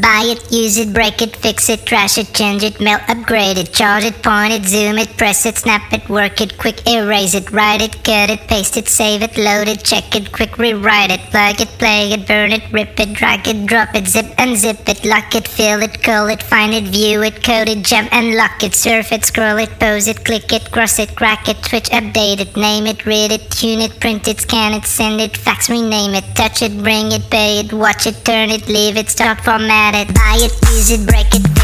Buy it, use it, break it, fix it, trash it, change it, melt, upgrade it, charge it, point it, zoom it, press it, snap it, work it, quick erase it, write it, cut it, paste it, save it, load it, check it, quick rewrite it, plug it, play it, burn it, rip it, drag it, drop it, zip and unzip it, lock it, fill it, call it, find it, view it, code it, jump and lock it, surf it, scroll it, pose it, click it, cross it, crack it, switch, update it, name it, read it, tune it, print it, scan it, send it, fax, rename it, touch it, bring it, pay it, watch it, turn it, leave it, start, format it, buy it, use it, break it,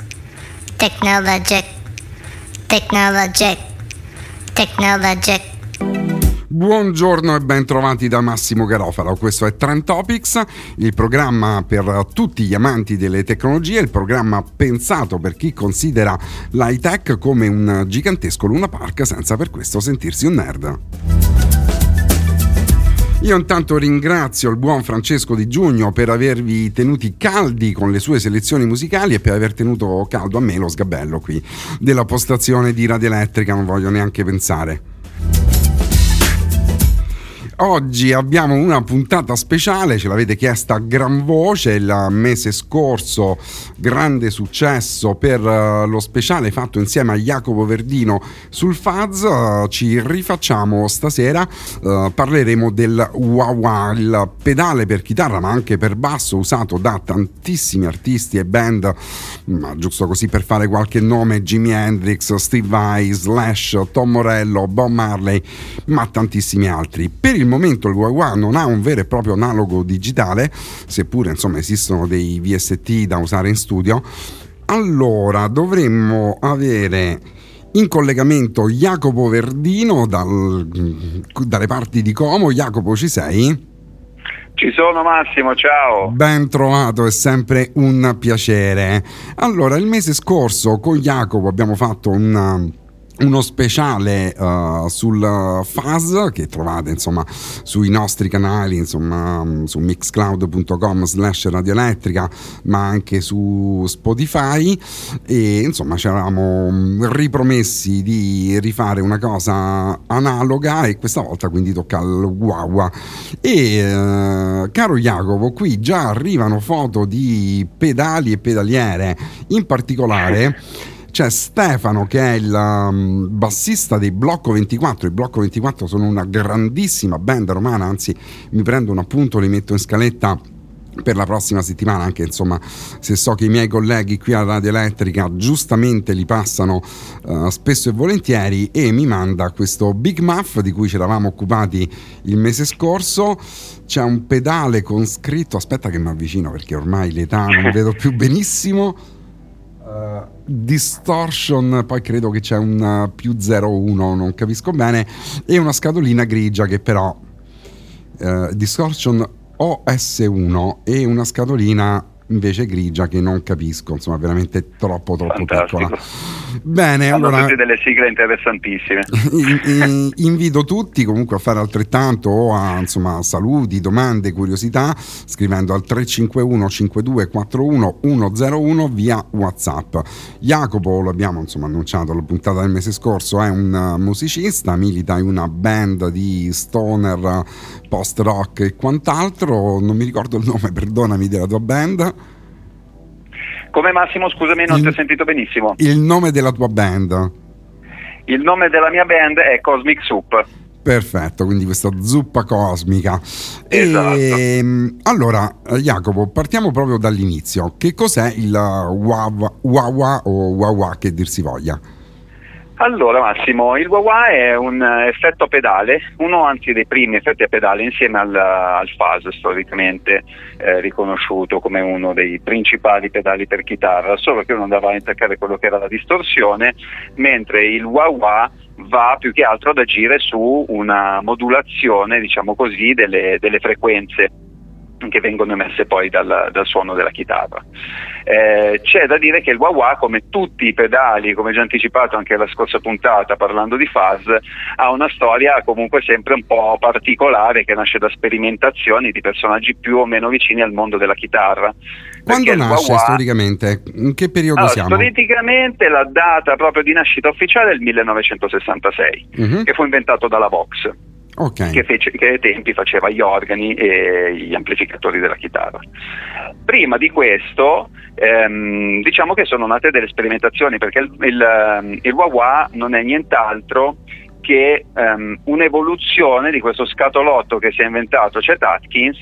Technologic, technologic, technologic. Buongiorno e ben trovati da Massimo Garofalo, questo è Trend Topics, il programma per tutti gli amanti delle tecnologie, il programma pensato per chi considera l'high tech come un gigantesco Luna Park senza per questo sentirsi un nerd. Io intanto ringrazio il buon Francesco Di Giugno per avervi tenuti caldi con le sue selezioni musicali e per aver tenuto caldo a me lo sgabello qui della postazione di Radio Elettrica, non voglio neanche pensare. Oggi abbiamo una puntata speciale, ce l'avete chiesta a gran voce, il mese scorso grande successo per uh, lo speciale fatto insieme a Jacopo Verdino sul Faz, uh, ci rifacciamo stasera, uh, parleremo del wah il pedale per chitarra ma anche per basso usato da tantissimi artisti e band, ma giusto così per fare qualche nome, Jimi Hendrix, Steve Vai, Slash, Tom Morello, Bob Marley, ma tantissimi altri. Per il momento il wah non ha un vero e proprio analogo digitale, seppure insomma esistono dei VST da usare in studio. Allora dovremmo avere in collegamento Jacopo Verdino dal, dalle parti di Como. Jacopo, ci sei? Ci sono Massimo, ciao. Ben trovato, è sempre un piacere. Allora, il mese scorso con Jacopo abbiamo fatto un uno speciale uh, sul Faz che trovate insomma sui nostri canali insomma su mixcloud.com slash radioelettrica ma anche su Spotify. E insomma ci eravamo ripromessi di rifare una cosa analoga e questa volta quindi tocca al guagua e uh, caro Jacopo qui già arrivano foto di pedali e pedaliere. In particolare c'è Stefano che è il um, bassista dei Blocco 24. I Blocco 24 sono una grandissima band romana, anzi mi prendo un appunto, li metto in scaletta per la prossima settimana, anche insomma, se so che i miei colleghi qui alla Radio Elettrica giustamente li passano uh, spesso e volentieri e mi manda questo Big Muff di cui ci eravamo occupati il mese scorso. C'è un pedale con scritto, aspetta che mi avvicino perché ormai l'età non vedo più benissimo. Uh, distortion, poi credo che c'è un uh, più 01, non capisco bene, e una scatolina grigia che però uh, distortion OS1 e una scatolina invece grigia che non capisco, insomma, veramente troppo troppo Fantastico. piccola. Bene, Hanno allora tutte delle sigle interessantissime. in- invito tutti comunque a fare altrettanto o a insomma, saluti, domande, curiosità scrivendo al 351 5241 101 via WhatsApp. Jacopo, l'abbiamo insomma annunciato alla puntata del mese scorso, è un musicista, milita in una band di stoner, post rock e quant'altro, non mi ricordo il nome, perdonami della tua band. Come Massimo, scusami, non Il- ti ho sentito benissimo. Il nome della tua band. Il nome della mia band è Cosmic Soup. Perfetto, quindi questa zuppa cosmica. Esatto. Ehm, allora, eh, Jacopo, partiamo proprio dall'inizio. Che cos'è il Wawa, Wawa o Wawa che dir si voglia? Allora Massimo, il wah è un eh, effetto a pedale, uno anzi dei primi effetti a pedale insieme al, al fuzz storicamente eh, riconosciuto come uno dei principali pedali per chitarra, solo che uno andava a intaccare quello che era la distorsione, mentre il wah va più che altro ad agire su una modulazione, diciamo così, delle, delle frequenze. Che vengono emesse poi dal, dal suono della chitarra. Eh, c'è da dire che il wah-wah, come tutti i pedali, come già anticipato anche la scorsa puntata parlando di fuzz, ha una storia comunque sempre un po' particolare che nasce da sperimentazioni di personaggi più o meno vicini al mondo della chitarra. Quando nasce wah-wah, storicamente? In che periodo allora, siamo? Storicamente la data proprio di nascita ufficiale è il 1966, uh-huh. che fu inventato dalla Vox okay. che, fece, che ai tempi faceva gli organi e gli amplificatori della chitarra. Prima di questo ehm, diciamo che sono nate delle sperimentazioni perché il, il, ehm, il wah-wah non è nient'altro che um, un'evoluzione di questo scatolotto che si è inventato Chet Atkins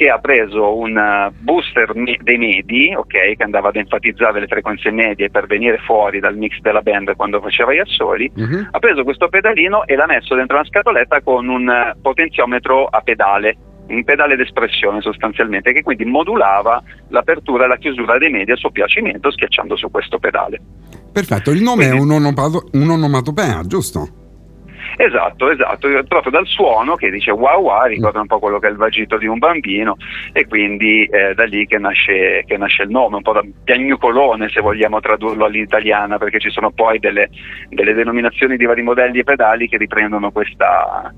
che ha preso un uh, booster me- dei medi, okay, che andava ad enfatizzare le frequenze medie per venire fuori dal mix della band quando faceva gli assoli, uh-huh. ha preso questo pedalino e l'ha messo dentro una scatoletta con un uh, potenziometro a pedale, un pedale d'espressione sostanzialmente, che quindi modulava l'apertura e la chiusura dei medi a suo piacimento schiacciando su questo pedale. Perfetto, il nome quindi, è un, un onomatopea, giusto? Esatto, esatto, proprio dal suono che dice wow wow, ricorda un po' quello che è il vagito di un bambino e quindi eh, da lì che nasce, che nasce, il nome, un po' da piagnucolone se vogliamo tradurlo all'italiana, perché ci sono poi delle, delle denominazioni di vari modelli e pedali che riprendono questa,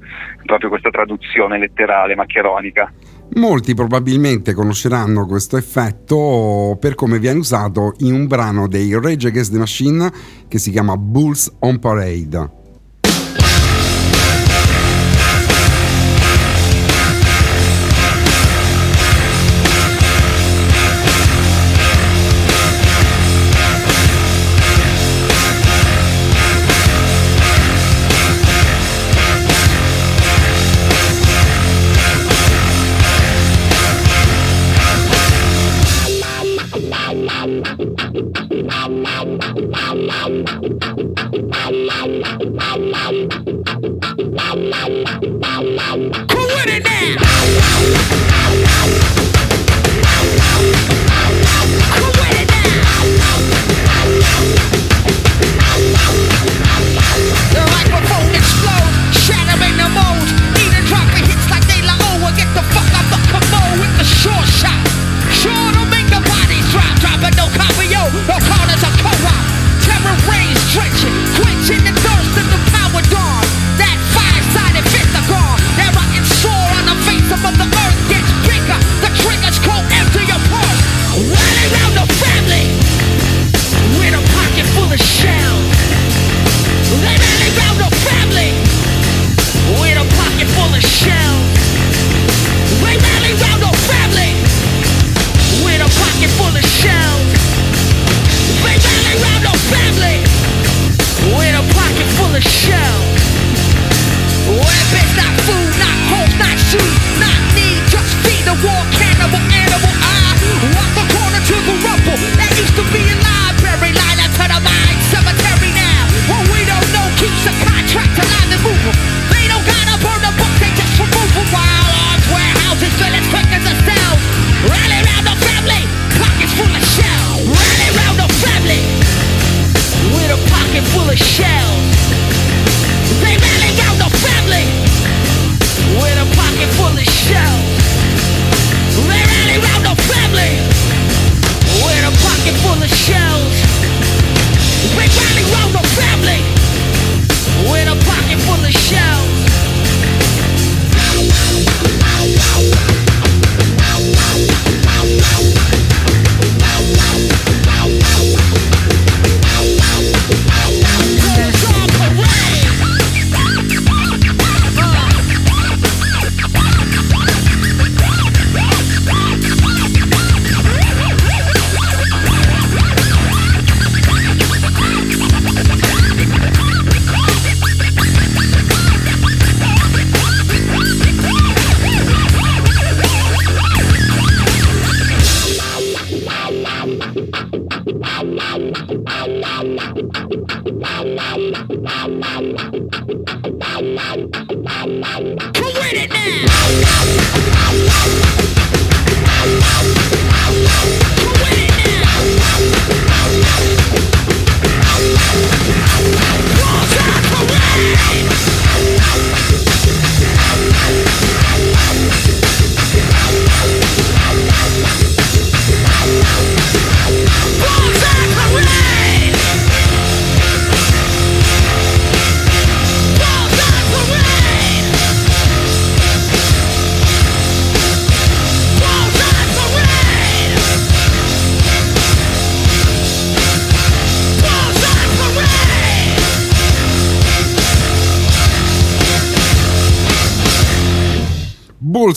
proprio questa traduzione letterale maccheronica. Molti probabilmente conosceranno questo effetto per come viene usato in un brano dei Rage Against the Machine che si chiama Bulls on Parade.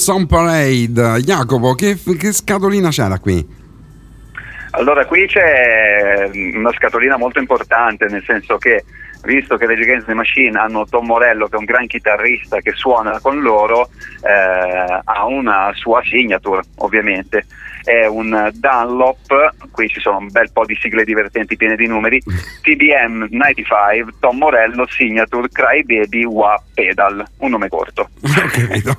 On Parade. Jacopo, che, che scatolina c'era qui? Allora, qui c'è una scatolina molto importante, nel senso che visto che le Against the Machine hanno Tom Morello che è un gran chitarrista che suona con loro, eh, ha una sua signature ovviamente. È un Dunlop, qui ci sono un bel po' di sigle divertenti piene di numeri, TBM 95, Tom Morello, signature, Cry Baby, Wa Pedal, un nome corto. Ho capito.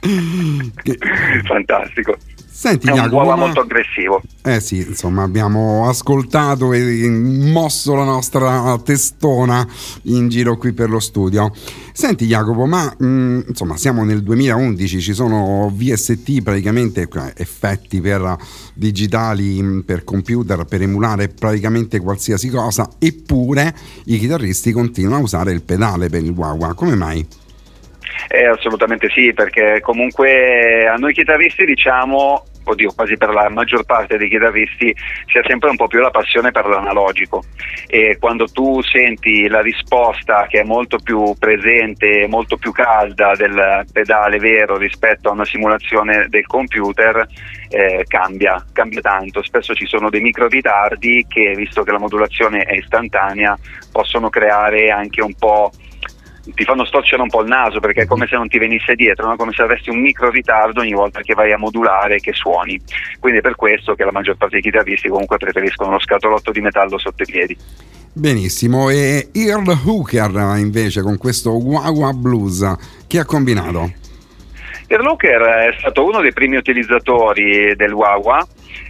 Fantastico. Senti, è un Jacopo, uomo ma- molto aggressivo. Eh sì, insomma, abbiamo ascoltato e mosso la nostra testona in giro qui per lo studio. Senti Jacopo, ma mh, insomma siamo nel 2011, ci sono VST praticamente eh, effetti per digitali, mh, per computer, per emulare praticamente qualsiasi cosa, eppure i chitarristi continuano a usare il pedale per il wah Come mai? Eh, assolutamente sì, perché comunque a noi chitarristi diciamo, oddio quasi per la maggior parte dei chitarristi, c'è sempre un po' più la passione per l'analogico e quando tu senti la risposta che è molto più presente, molto più calda del pedale vero rispetto a una simulazione del computer, eh, cambia, cambia tanto. Spesso ci sono dei micro ritardi che, visto che la modulazione è istantanea, possono creare anche un po' ti fanno storcere un po' il naso perché è come se non ti venisse dietro, no? come se avessi un micro ritardo ogni volta che vai a modulare e che suoni. Quindi è per questo che la maggior parte dei chitarristi comunque preferiscono lo scatolotto di metallo sotto i piedi. Benissimo, e Earl Hooker invece con questo Wawa Blues, che ha combinato? Earl Hooker è stato uno dei primi utilizzatori del Wawa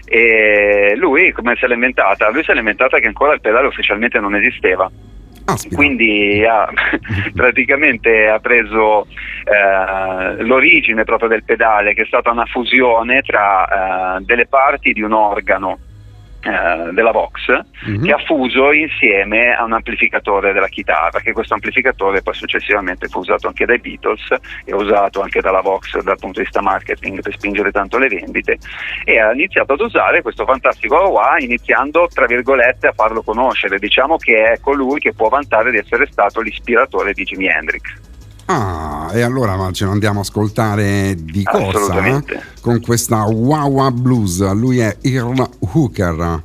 e lui come se l'ha inventata? Lui se l'ha inventata che ancora il pedale ufficialmente non esisteva. Aspetta. quindi ha, praticamente ha preso eh, l'origine proprio del pedale che è stata una fusione tra eh, delle parti di un organo eh, della Vox Mhm. che ha fuso insieme a un amplificatore della chitarra che questo amplificatore poi successivamente fu usato anche dai Beatles e usato anche dalla Vox dal punto di vista marketing per spingere tanto le vendite e ha iniziato ad usare questo fantastico wah iniziando tra virgolette a farlo conoscere diciamo che è colui che può vantare di essere stato l'ispiratore di Jimi Hendrix Ah, e allora ce lo andiamo a ascoltare di corsa eh? con questa Wawa Blues. Lui è Earl Hooker.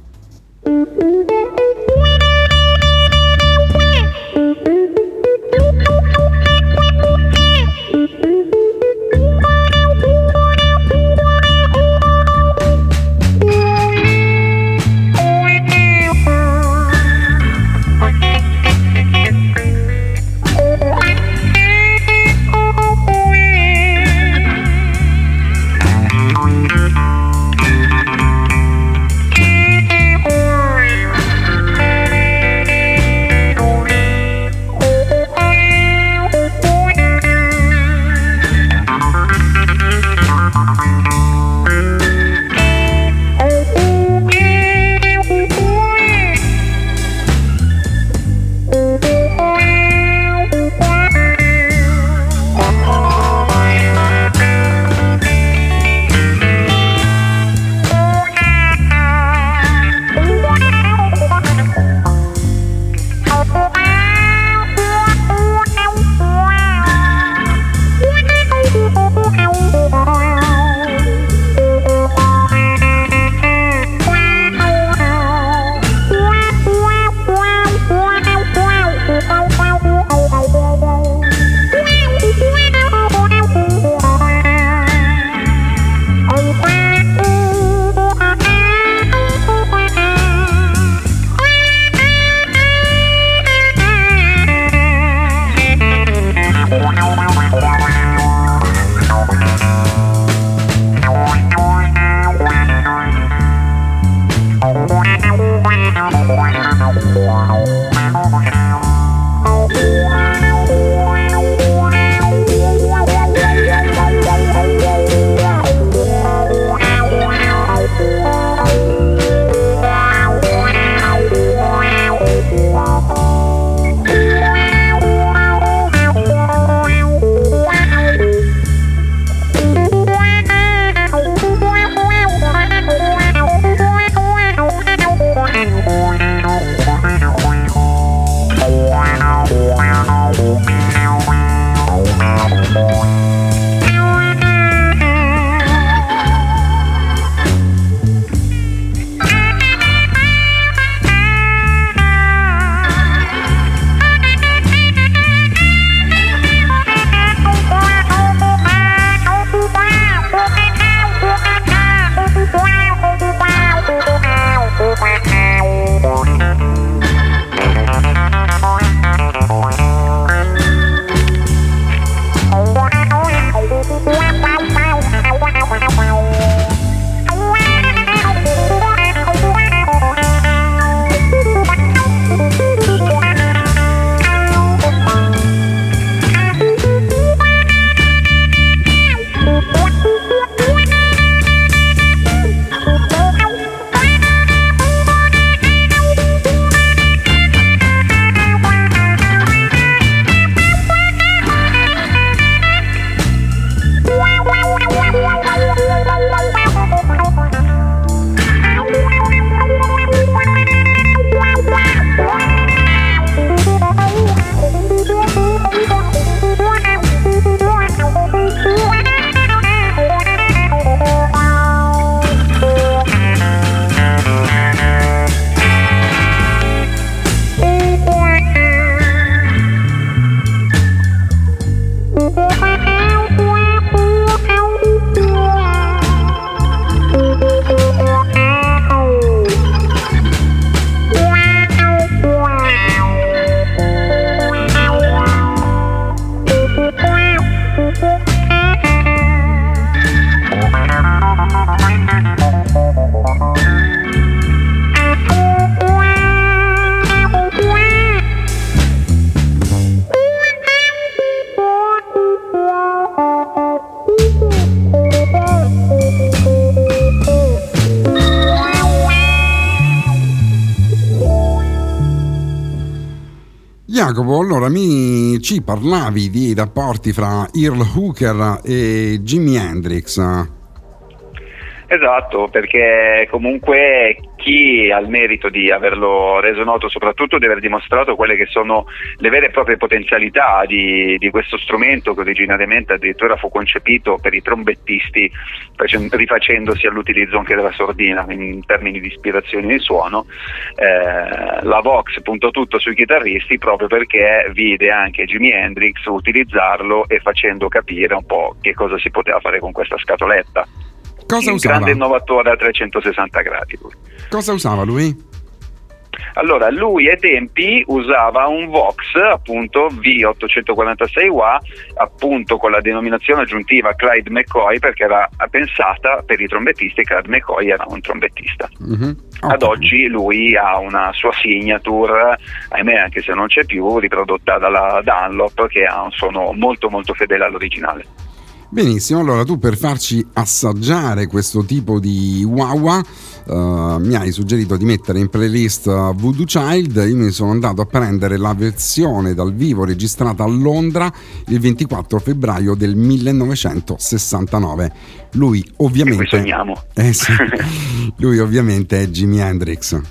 Ci parlavi di rapporti fra Earl Hooker e Jimi Hendrix. Esatto, perché comunque chi ha il merito di averlo reso noto, soprattutto di aver dimostrato quelle che sono le vere e proprie potenzialità di, di questo strumento che originariamente addirittura fu concepito per i trombettisti, rifacendosi all'utilizzo anche della sordina in termini di ispirazione di suono, eh, la Vox puntò tutto sui chitarristi proprio perché vide anche Jimi Hendrix utilizzarlo e facendo capire un po' che cosa si poteva fare con questa scatoletta. Cosa un usava? grande innovatore a 360 gradi. Lui. Cosa usava lui? Allora, lui ai tempi usava un Vox, appunto V846WA, appunto con la denominazione aggiuntiva Clyde McCoy, perché era pensata per i trombettisti e Clyde McCoy era un trombettista. Mm-hmm. Okay. Ad oggi lui ha una sua signature, ahimè anche se non c'è più, riprodotta dalla Dunlop, che ha un suono molto molto fedele all'originale. Benissimo, allora tu per farci assaggiare questo tipo di wawa uh, mi hai suggerito di mettere in playlist Voodoo Child, io mi sono andato a prendere la versione dal vivo registrata a Londra il 24 febbraio del 1969. Lui ovviamente... Eh sì, lui ovviamente è Jimi Hendrix.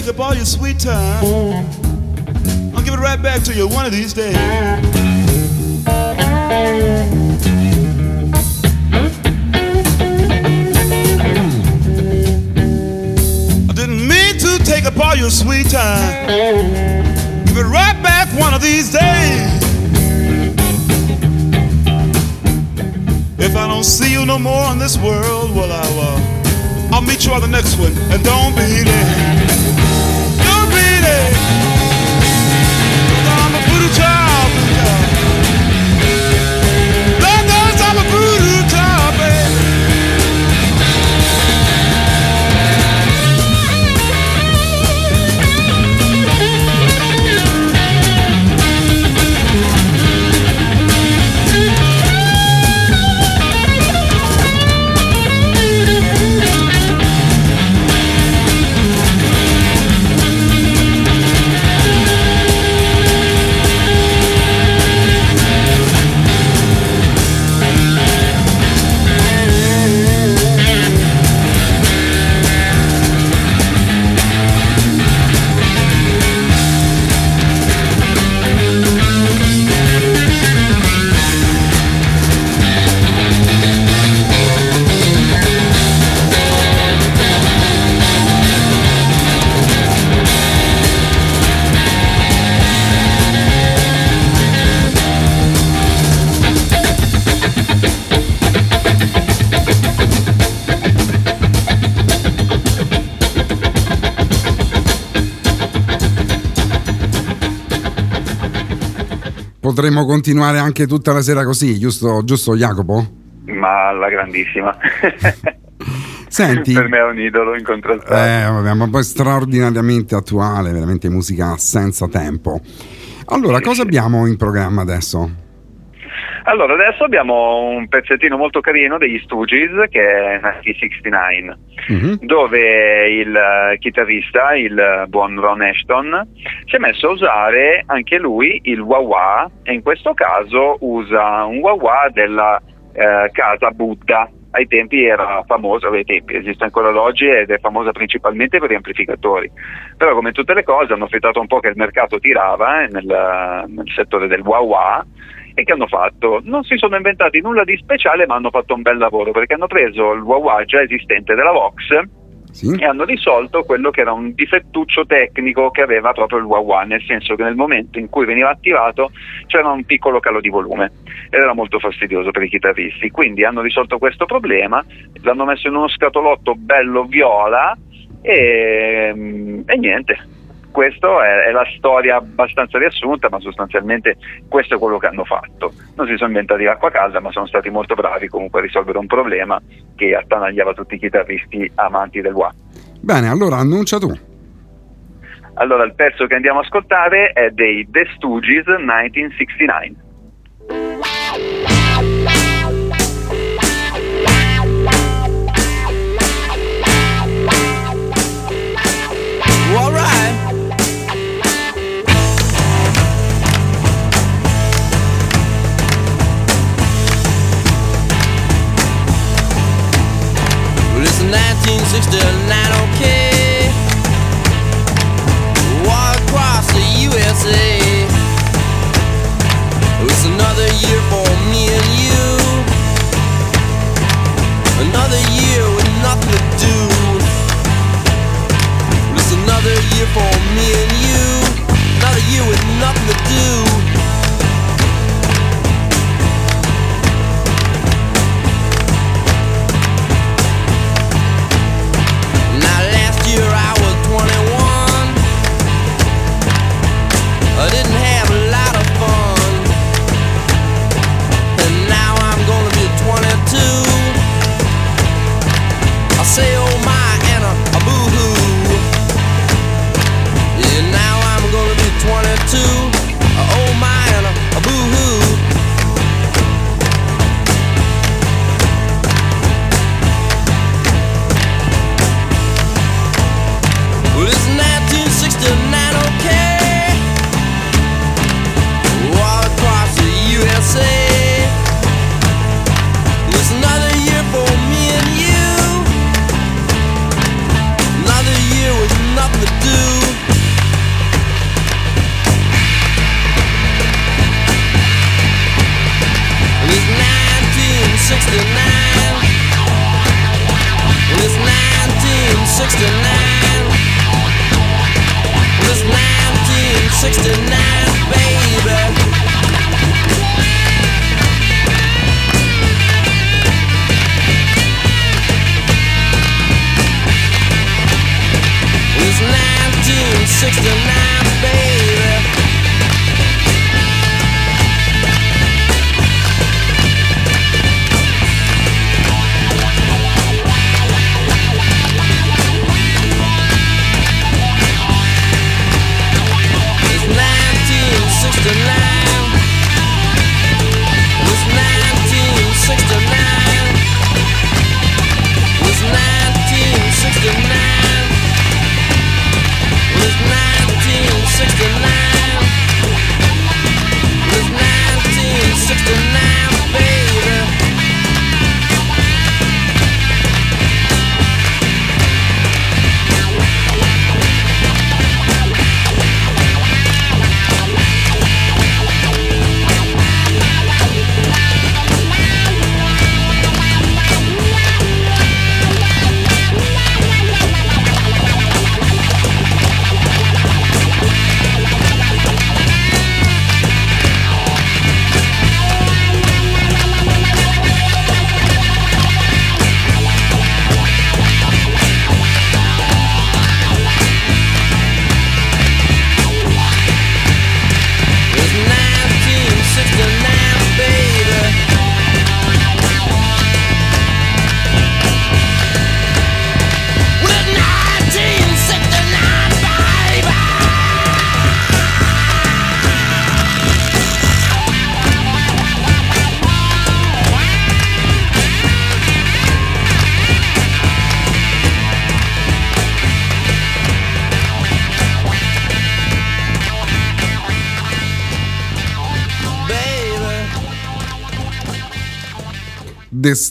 Take up all your sweet time. I'll give it right back to you one of these days. I didn't mean to take up all your sweet time. Give it right back one of these days. If I don't see you no more in this world, well, I'll, uh, I'll meet you on the next one. And don't be there. Potremmo continuare anche tutta la sera così, giusto, giusto Jacopo? Ma alla grandissima. Senti, per me è un idolo incontrastato. eh, vabbè, ma poi straordinariamente attuale, veramente musica senza tempo. Allora, cosa abbiamo in programma adesso? Allora, adesso abbiamo un pezzettino molto carino degli Stooges che è 1969, Mhm. dove il eh, chitarrista, il eh, buon Ron Ashton, si è messo a usare anche lui il wah-wah e in questo caso usa un wah-wah della eh, casa Buddha. Ai tempi era famosa, ai tempi esiste ancora ad oggi ed è famosa principalmente per gli amplificatori. Però come tutte le cose hanno affittato un po' che il mercato tirava eh, nel, nel settore del wah-wah e che hanno fatto? Non si sono inventati nulla di speciale, ma hanno fatto un bel lavoro perché hanno preso il wah già esistente della Vox Sì? e hanno risolto quello che era un difettuccio tecnico che aveva proprio il wah nel senso che nel momento in cui veniva attivato c'era un piccolo calo di volume ed era molto fastidioso per i chitarristi. Quindi hanno risolto questo problema, l'hanno messo in uno scatolotto bello viola e, e niente. Questa è, è la storia abbastanza riassunta, ma sostanzialmente questo è quello che hanno fatto. Non si sono inventati l'acqua calda, ma sono stati molto bravi comunque a risolvere un problema che attanagliava tutti i chitarristi amanti del wah. Bene, allora annuncia tu. Allora, il pezzo che andiamo a ascoltare è dei The Stooges 1969. 1969, okay? Walk across the USA It's another year for me and you. Another year with nothing to do. Another year for me and you. Another year with nothing to do.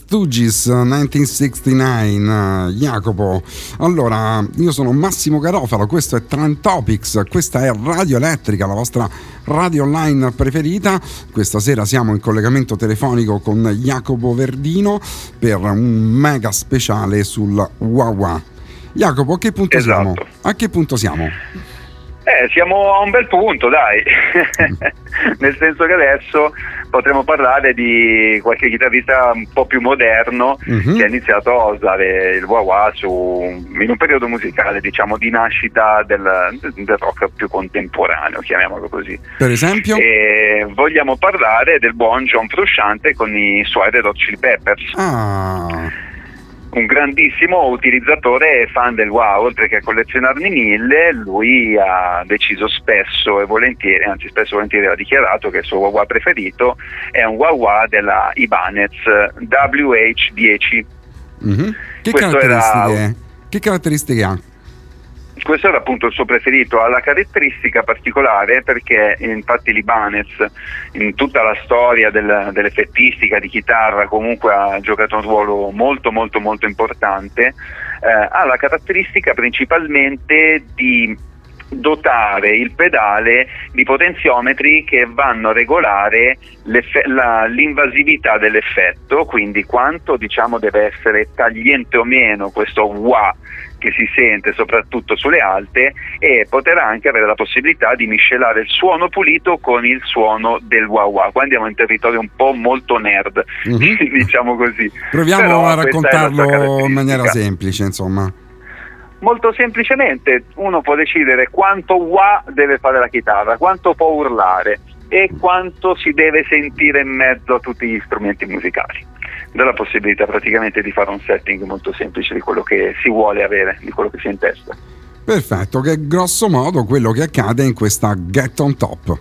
Stooges 1969. Jacopo, allora io sono Massimo Garofalo, questo è Trend Topics, questa è Radio Elettrica, la vostra radio online preferita. Questa sera siamo in collegamento telefonico con Jacopo Verdino per un mega speciale sul Wawa. Jacopo, a che punto esatto. siamo? A che punto siamo? Eh, siamo a un bel punto, dai. Nel senso che adesso potremmo parlare di qualche chitarrista un po' più moderno uh-huh. che ha iniziato a usare il wah su, in un periodo musicale, diciamo, di nascita del, del, rock più contemporaneo, chiamiamolo così. Per esempio? E vogliamo parlare del buon John Frusciante con i suoi Red Hot Chili Peppers. Ah un grandissimo utilizzatore e fan del wow, oltre che a collezionarne mille, lui ha deciso spesso e volentieri, anzi spesso e volentieri ha dichiarato che il suo wow preferito è un wow della Ibanez WH10. Mm-hmm. Che, caratteristiche, era... che caratteristiche ha? Questo era appunto il suo preferito, ha la caratteristica particolare perché infatti l'Ibanez in tutta la storia del, dell'effettistica di chitarra comunque ha giocato un ruolo molto molto molto importante, eh, ha la caratteristica principalmente di dotare il pedale di potenziometri che vanno a regolare la, l'invasività dell'effetto, quindi quanto diciamo deve essere tagliente o meno questo wah che si sente soprattutto sulle alte e potrà anche avere la possibilità di miscelare il suono pulito con il suono del wah wah. Qua andiamo in territorio un po' molto nerd, mm-hmm. diciamo così. Proviamo Però a raccontarlo in maniera semplice, insomma. Molto semplicemente uno può decidere quanto wah deve fare la chitarra, quanto può urlare e quanto si deve sentire in mezzo a tutti gli strumenti musicali dà la possibilità praticamente di fare un setting molto semplice di quello che si vuole avere, di quello che si ha in testa. Perfetto, che è grosso modo quello che accade in questa Get on Top.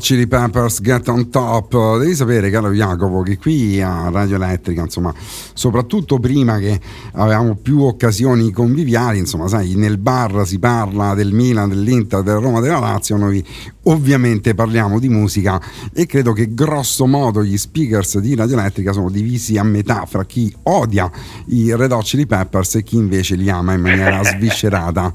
Hot Chili Peppers Get on Top. Devi sapere, caro Jacopo, che qui a Radio Elettrica, insomma, soprattutto prima che avevamo più occasioni conviviali, insomma, sai, nel bar si parla del Milan, dell'Inter, della Roma, della Lazio, noi ovviamente parliamo di musica e credo che grosso modo gli speakers di Radio Elettrica sono divisi a metà fra chi odia i Red Hot Chili Peppers e chi invece li ama in maniera sviscerata.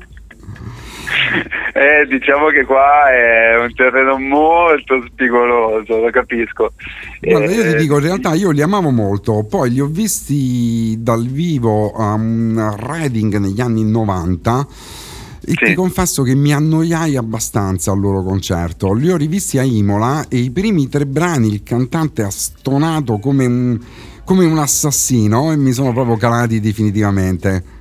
Eh, diciamo che qua è un terreno molto spigoloso, lo capisco. Guarda, io ti eh, dico, in realtà io li amavo molto, poi li ho visti dal vivo a un Reading negli anni 90 e sì. ti confesso che mi annoiai abbastanza al loro concerto. Li ho rivisti a Imola e i primi tre brani il cantante ha stonato come un, come un assassino e mi sono proprio calati definitivamente.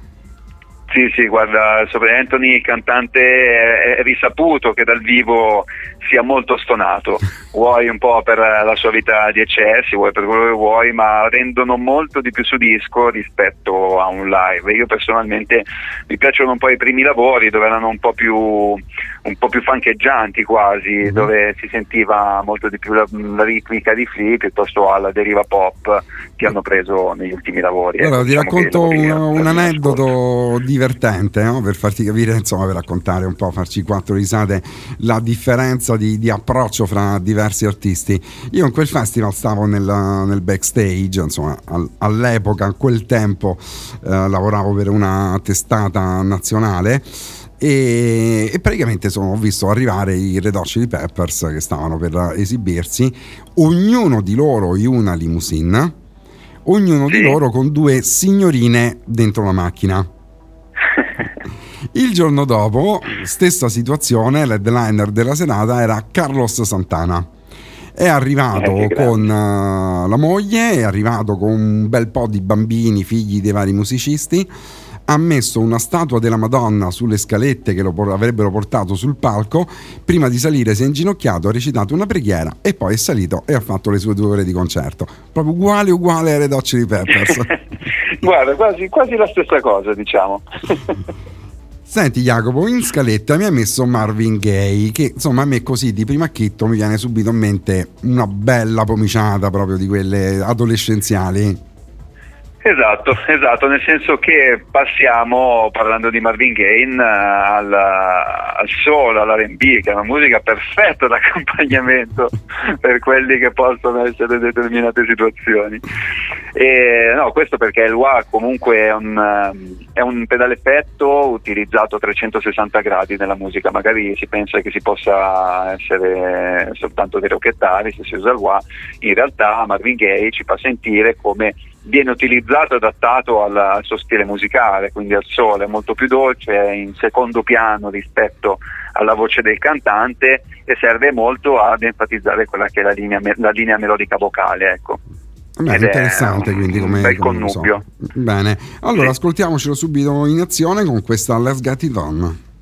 Sì, sì, guarda, sopra Anthony, cantante, è, risaputo che dal vivo sia molto stonato, vuoi un po' per la sua vita di eccessi, vuoi per quello che vuoi, ma rendono molto di più su disco rispetto a un live. Io personalmente mi piacciono un po' i primi lavori dove erano un po' più, un po più fancheggianti quasi, mm-hmm. dove si sentiva molto di più la, la ritmica di Flea piuttosto alla deriva pop che hanno preso negli ultimi lavori. Allora, ecco, ti diciamo racconto un, un aneddoto divertente no? per farti capire, insomma, per raccontare un po', farci quattro risate, la differenza di, di approccio fra diversi artisti. Io in quel festival stavo nel, nel backstage, insomma, al, all'epoca, a quel tempo, eh, lavoravo per una testata nazionale. E, e, praticamente sono, ho visto arrivare i Red Hot Chili Peppers che stavano per esibirsi, ognuno di loro in una limousine, ognuno sì. di loro con due signorine dentro la macchina. Il giorno dopo, stessa situazione, l'headliner della serata era Carlos Santana. È arrivato eh, con uh, la moglie, è arrivato con un bel po' di bambini, figli dei vari musicisti, ha messo una statua della Madonna sulle scalette che lo por- avrebbero portato sul palco, prima di salire si è inginocchiato, ha recitato una preghiera e poi è salito e ha fatto le sue due ore di concerto. Proprio uguale uguale alle Red di Peppers. Guarda, quasi, quasi la stessa cosa, diciamo. Senti Jacopo, in scaletta mi ha messo Marvin Gaye, che insomma a me così di prima acchitto mi viene subito in mente una bella pomiciata proprio di quelle adolescenziali. Esatto, esatto, nel senso che passiamo, parlando di Marvin Gaye, al, al soul, all'R&B, che è una musica perfetta d'accompagnamento per quelli che possono essere determinate situazioni. E, no, questo perché il wah comunque è un, è un pedale effetto utilizzato a 360 gradi nella musica, magari si pensa che si possa essere soltanto dei rocchettari se si usa il wah, in realtà Marvin Gaye ci fa sentire come viene utilizzato e adattato al, al, suo stile musicale, quindi al sole, è molto più dolce, è in secondo piano rispetto alla voce del cantante e serve molto ad enfatizzare quella che è la linea, la linea melodica vocale. Ecco. Beh, interessante un, quindi come, bel come connubio. So. Bene, allora sì. ascoltiamocelo subito in azione con questa Let's Get It On.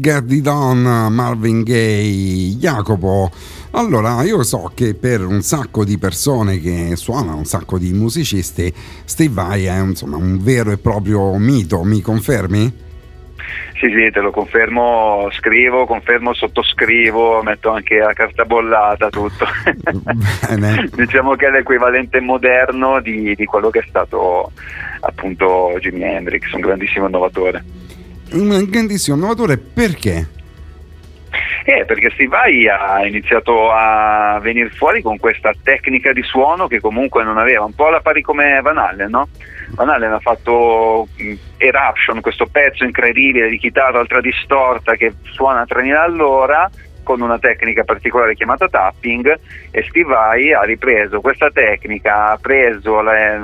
Let's Get It On, Marvin Gaye, Jacopo. Allora, io so che per un sacco di persone che suonano, un sacco di musicisti, Steve Vai è insomma un vero e proprio mito, mi confermi? Sì, sì, te lo confermo, scrivo, confermo, sottoscrivo, metto anche la carta bollata, tutto. diciamo che è l'equivalente moderno di, di, quello che è stato appunto Jimi Hendrix, un grandissimo innovatore. Un grandissimo innovatore perché? Eh, perché Steve Vai ha iniziato a venire fuori con questa tecnica di suono che comunque non aveva, un po' alla pari come Van Allen, no? Van Halen ha fatto mm, Eruption, questo pezzo incredibile di chitarra ultra distorta che suona a 3000 all'ora con una tecnica particolare chiamata tapping e Steve Vai ha ripreso questa tecnica, ha preso le,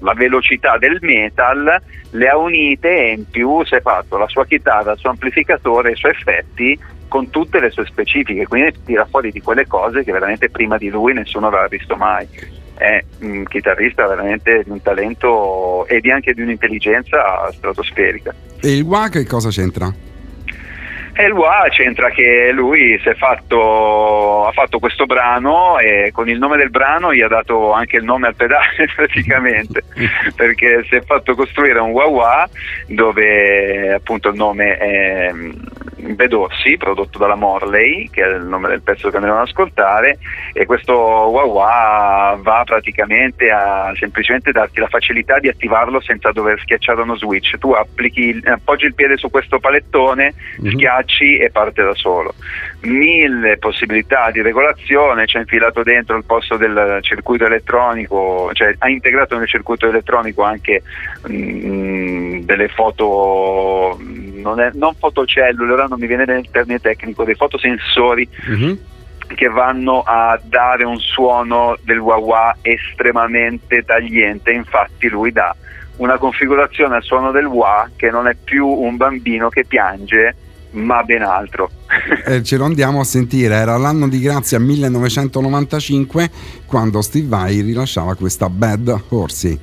la velocità del metal, le ha unite e in più si è fatto la sua chitarra, il suo amplificatore, i suoi effetti con tutte le sue specifiche, quindi tira fuori di quelle cose che veramente prima di lui nessuno aveva visto mai è un chitarrista veramente di un talento e anche di un'intelligenza stratosferica. E il WA che cosa c'entra? E il WA c'entra che lui fatto, ha fatto questo brano e con il nome del brano gli ha dato anche il nome al pedale praticamente, perché si è fatto costruire un wah dove appunto il nome è Bedossi, prodotto dalla Morley, che è il nome del pezzo che andremo ad ascoltare, e questo wah wah va praticamente a semplicemente darti la facilità di attivarlo senza dover schiacciare uno switch. Tu applichi, appoggi il piede su questo palettone, mm-hmm. schiacci e parte da solo. Mille possibilità di regolazione, c'è infilato dentro al posto del circuito elettronico, cioè ha integrato nel circuito elettronico anche mm, delle foto non, è, non fotocellule, ora non mi viene nel termine tecnico, dei fotosensori mm-hmm. che vanno a dare un suono del wah wah estremamente tagliente, infatti lui dà una configurazione al suono del wah che non è più un bambino che piange, ma ben altro. eh, ce lo andiamo a sentire, era l'anno di grazia 1995 quando Steve Vai rilasciava questa Bad Horsey.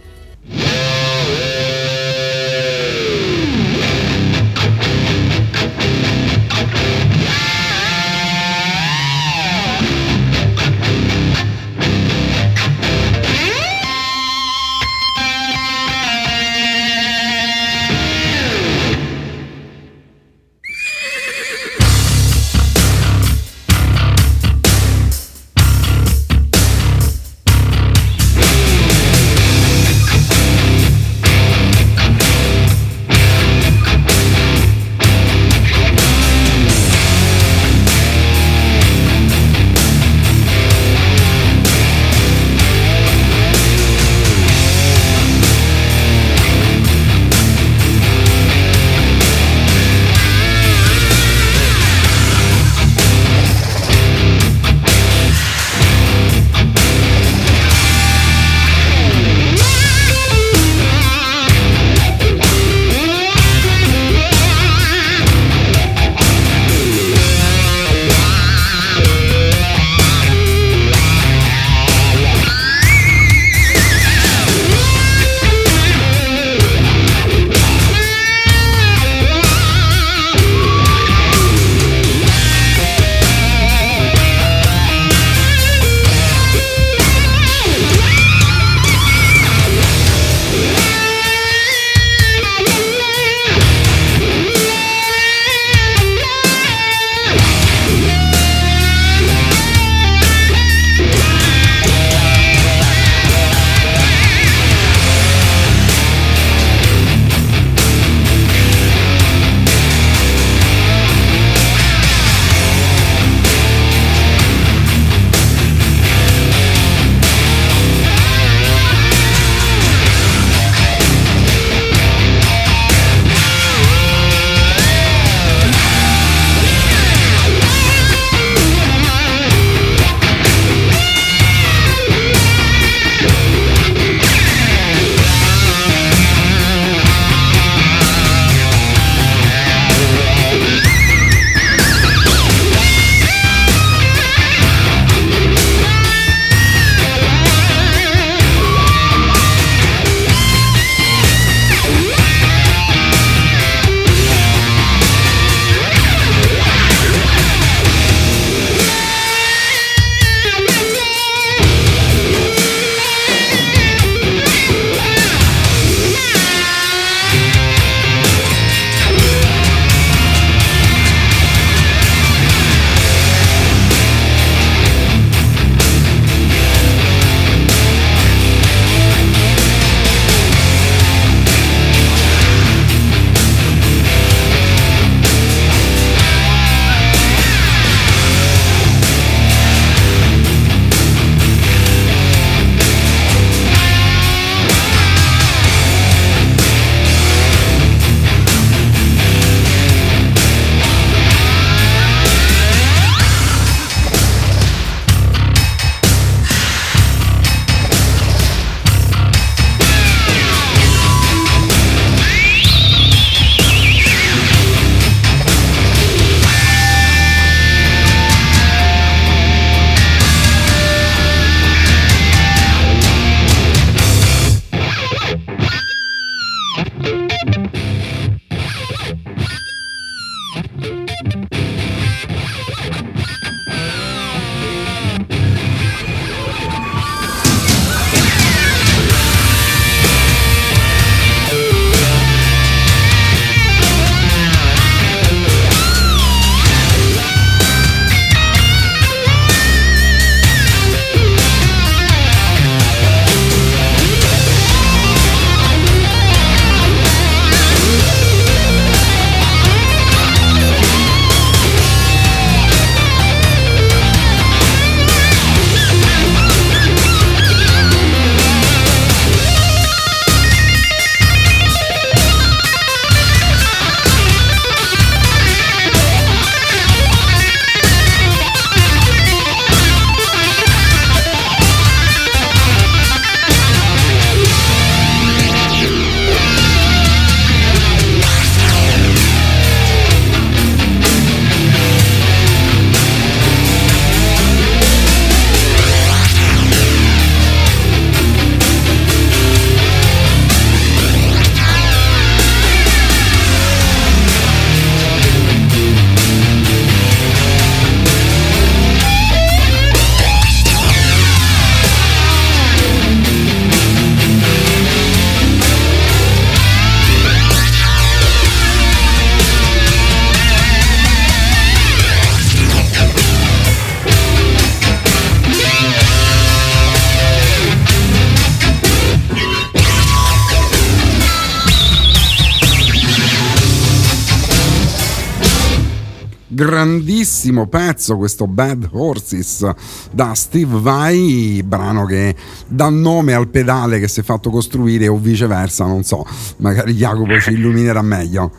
Grandissimo pezzo questo Bad Horses da Steve Vai, brano che dà nome al pedale che si è fatto costruire o viceversa, non so, magari Jacopo ci illuminerà meglio.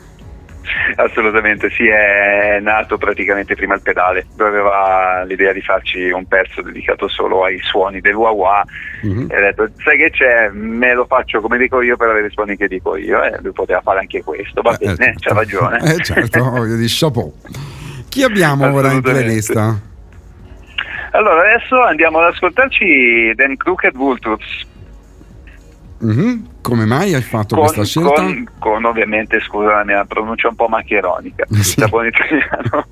Assolutamente, sì, è nato praticamente prima il pedale, aveva l'idea di farci un pezzo dedicato solo ai suoni del wah wah mm-hmm. e ha detto sai che c'è, me lo faccio come dico io per avere i suoni che dico io e lui poteva fare anche questo, va eh, bene, certo. c'ha ragione. Eh certo, voglio di chapeau. Chi abbiamo ora in playlist? Allora, adesso andiamo ad ascoltarci Dan Crooked Vultures Mm-hmm. Come mai hai fatto con, questa scelta? Con, con, ovviamente, scusa la mia pronuncia un po' maccheronica, sì. da buon italiano.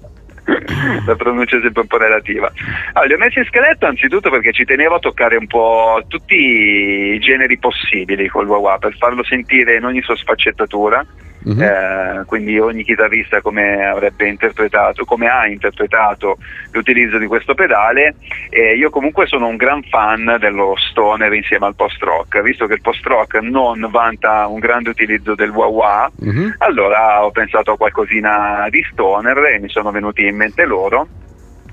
la pronuncia è sempre un po' relativa. Allora, li ho messi in scheletto anzitutto perché ci tenevo a toccare un po' tutti i generi possibili col wah per farlo sentire in ogni sua sfaccettatura Uh-huh. Eh, quindi ogni chitarrista come avrebbe interpretato, come ha interpretato l'utilizzo di questo pedale. Eh, io comunque sono un gran fan dello stoner insieme al post rock, visto che il post rock non vanta un grande utilizzo del wah wah, uh-huh. allora ho pensato a qualcosina di stoner e mi sono venuti in mente loro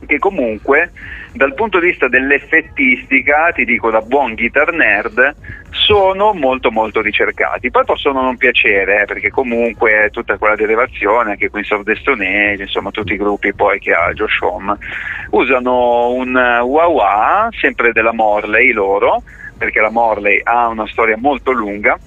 che comunque dal punto di vista dell'effettistica, ti dico da buon guitar nerd, sono molto molto ricercati. Poi possono non piacere, eh, perché comunque tutta quella derivazione, anche Queens of Destiny, insomma tutti i gruppi poi che ha Josh Home, usano un wah wah, sempre della Morley loro, perché la Morley ha una storia molto lunga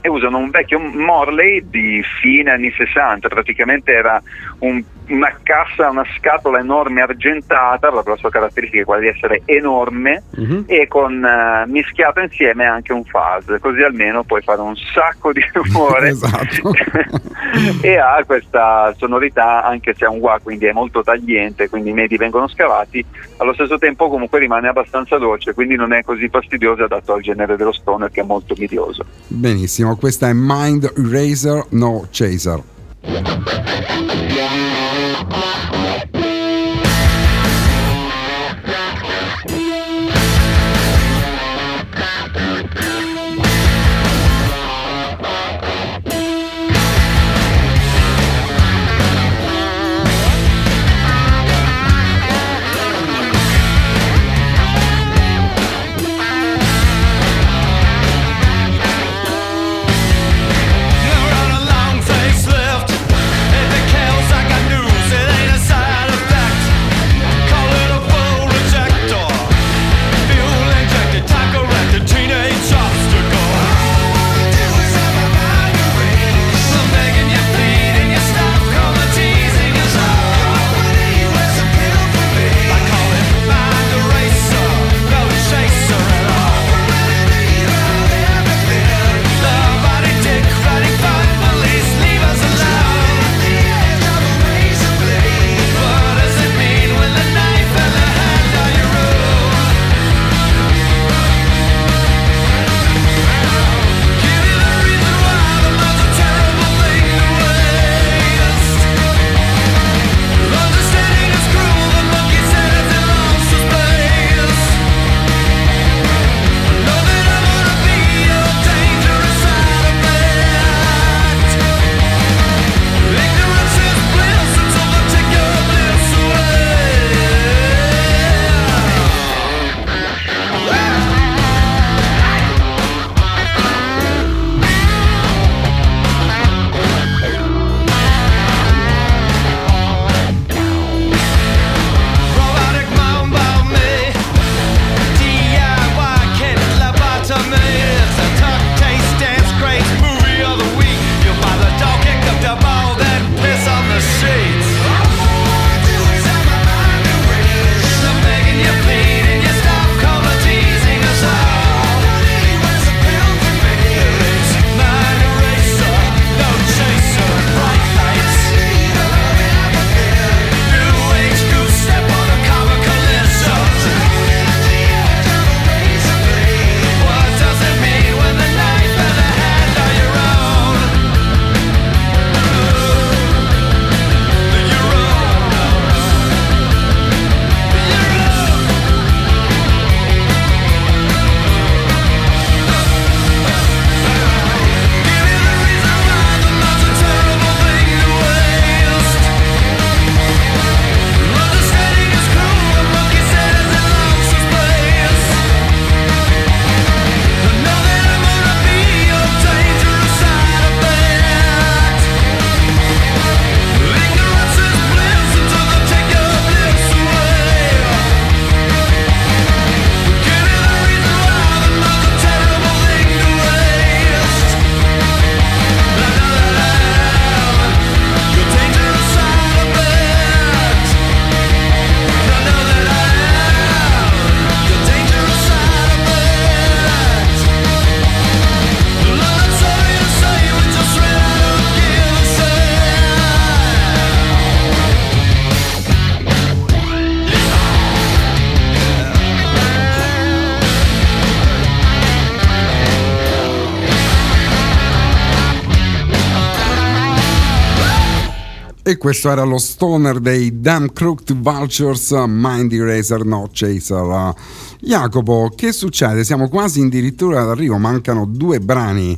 e usano un vecchio Morley di fine anni 60, praticamente era un, una cassa, una scatola enorme argentata, proprio la sua caratteristica è quella di essere enorme uh-huh. e con uh, mischiato insieme anche un fuzz, così almeno puoi fare un sacco di rumore esatto. e ha questa sonorità anche se è un wah, quindi è molto tagliente, quindi i medi vengono scavati, allo stesso tempo comunque rimane abbastanza dolce, quindi non è così fastidioso adatto al genere dello stoner che è molto midioso. Benissimo questa è Mind Eraser No Chaser. E questo era lo stoner dei Damn Crooked Vultures, Mind Eraser, No Chaser. Jacopo, che succede? Siamo quasi addirittura d'arrivo, mancano due brani.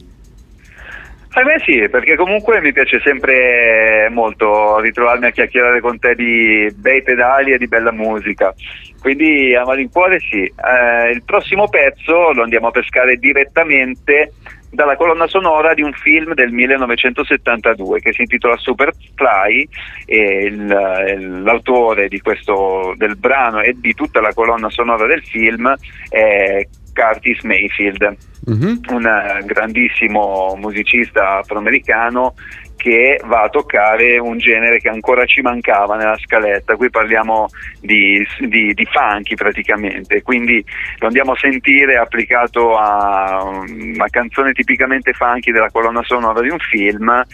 A me sì, perché comunque mi piace sempre molto ritrovarmi a chiacchierare con te di bei pedali e di bella musica. Quindi a malincuore sì. Eh, il prossimo pezzo lo andiamo a pescare direttamente dalla colonna sonora di un film del 1972 che si intitola Superfly e il, l'autore questo, del brano e di tutta la colonna sonora del film è Curtis Mayfield, mm-hmm. un grandissimo musicista afroamericano che va a toccare un genere che ancora ci mancava nella scaletta. Qui parliamo di, di, di funky praticamente, quindi lo andiamo a sentire applicato a una canzone tipicamente funky della colonna sonora di un film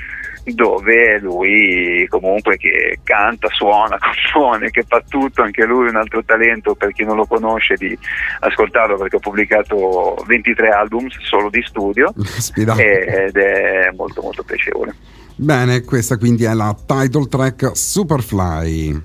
dove lui comunque che canta, suona, compone, che fa tutto, anche lui un altro talento per chi non lo conosce di ascoltarlo perché ho pubblicato 23 album solo di studio ed è molto molto piacevole. Bene, questa quindi è la title track Superfly.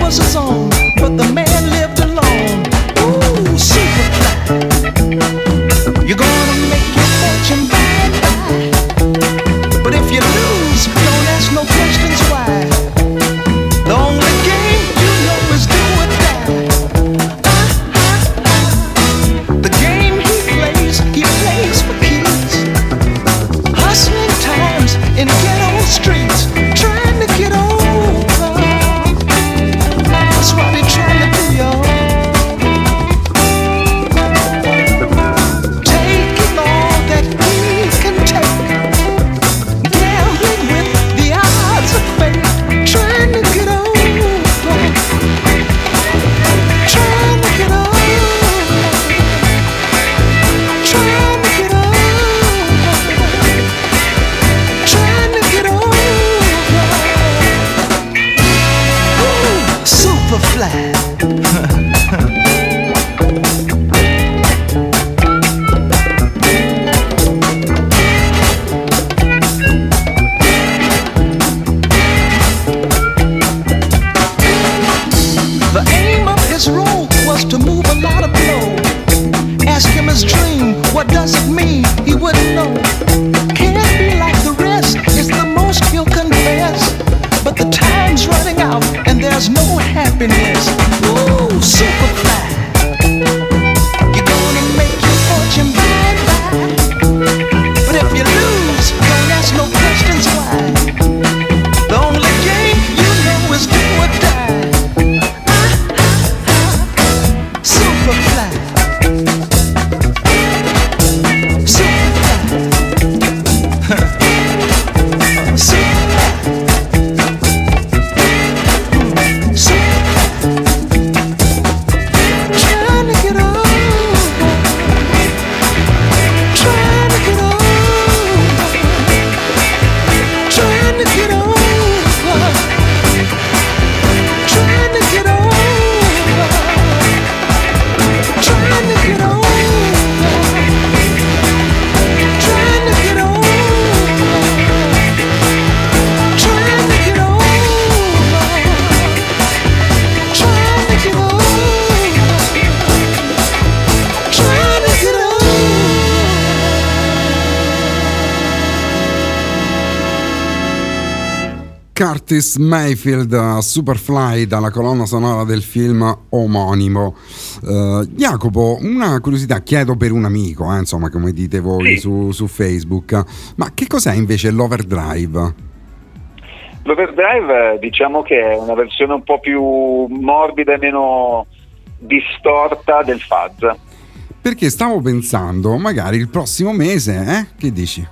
was a song, but the man Curtis Mayfield, Superfly dalla colonna sonora del film omonimo. Uh, Jacopo, una curiosità, chiedo per un amico, eh, insomma, come dite voi Sì. su, su Facebook, ma che cos'è invece l'overdrive? L'overdrive diciamo che è una versione un po' più morbida e meno distorta del fuzz. Perché stavo pensando, magari il prossimo mese, eh? Che dici?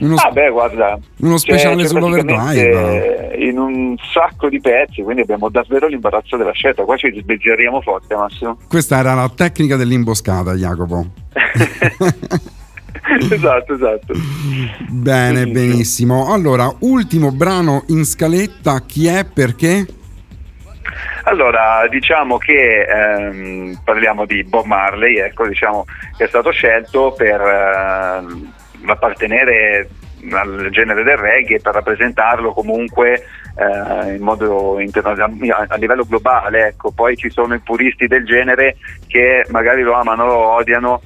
Uno, Ah beh guarda, uno c'è- speciale sull'overdrive. praticamente in un sacco di pezzi, quindi abbiamo davvero l'imbarazzo della scelta. Qua ci sbezzerriamo forte Massimo. Questa era la tecnica dell'imboscata, Jacopo. esatto, esatto. Bene, Benissimo. Allora, ultimo brano in scaletta, chi è, perché? Allora, diciamo che ehm, parliamo di Bob Marley, ecco, diciamo che è stato scelto per ehm, appartenere al genere del reggae, per rappresentarlo comunque eh, in modo interna- a livello globale. Ecco. Poi ci sono i puristi del genere che magari lo amano lo odiano.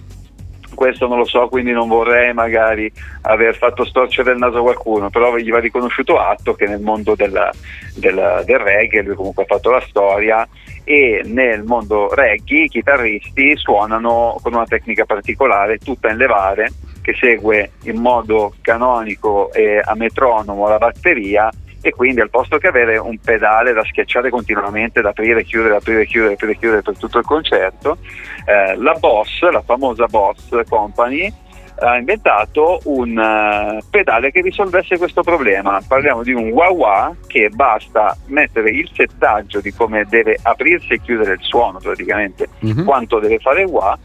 Questo non lo so, quindi non vorrei magari aver fatto storcere il naso a qualcuno, però gli va riconosciuto atto che nel mondo della- della- del reggae lui comunque ha fatto la storia e nel mondo reggae i chitarristi suonano con una tecnica particolare, tutta in levare, che segue in modo canonico e a metronomo la batteria e quindi al posto che avere un pedale da schiacciare continuamente, da aprire, chiudere, aprire, chiudere, aprire, chiudere per tutto il concerto, eh, la Boss, la famosa Boss Company, ha inventato un eh, pedale che risolvesse questo problema. Parliamo di un wah wah che basta mettere il settaggio di come deve aprirsi e chiudere il suono praticamente, Mhm. quanto deve fare wah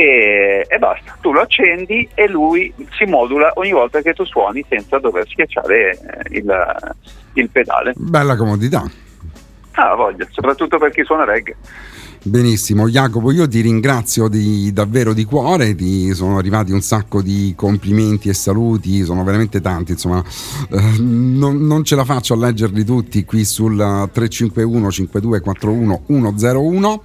e, e basta. Tu lo accendi e lui si modula ogni volta che tu suoni senza dover schiacciare eh, il, il pedale. Bella comodità. Ah, voglia, soprattutto per chi suona reggae. Benissimo, Jacopo, io ti ringrazio di- davvero di cuore, ti sono arrivati un sacco di complimenti e saluti, sono veramente tanti, insomma, eh, non, non ce la faccio a leggerli tutti qui sul 351 5241 101.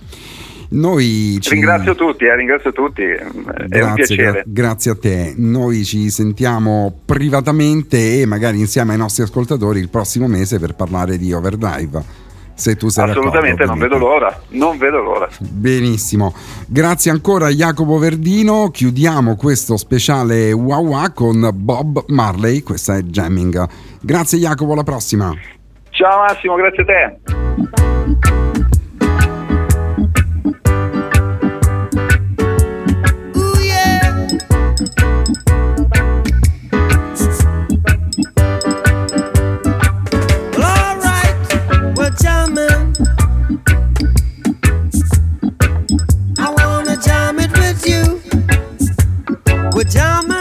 Noi ci... Ringrazio tutti, eh, ringrazio tutti, è un Grazie, piacere. gra- grazie a te. Noi ci sentiamo privatamente e magari insieme ai nostri ascoltatori il prossimo mese per parlare di Overdrive. Se tu sei Assolutamente, non vedo l'ora, non vedo l'ora. Benissimo, grazie ancora a Jacopo Verdino. Chiudiamo questo speciale Wow con Bob Marley. Questa è Jamming. Grazie Jacopo, alla prossima. Ciao Massimo, grazie a te. pajama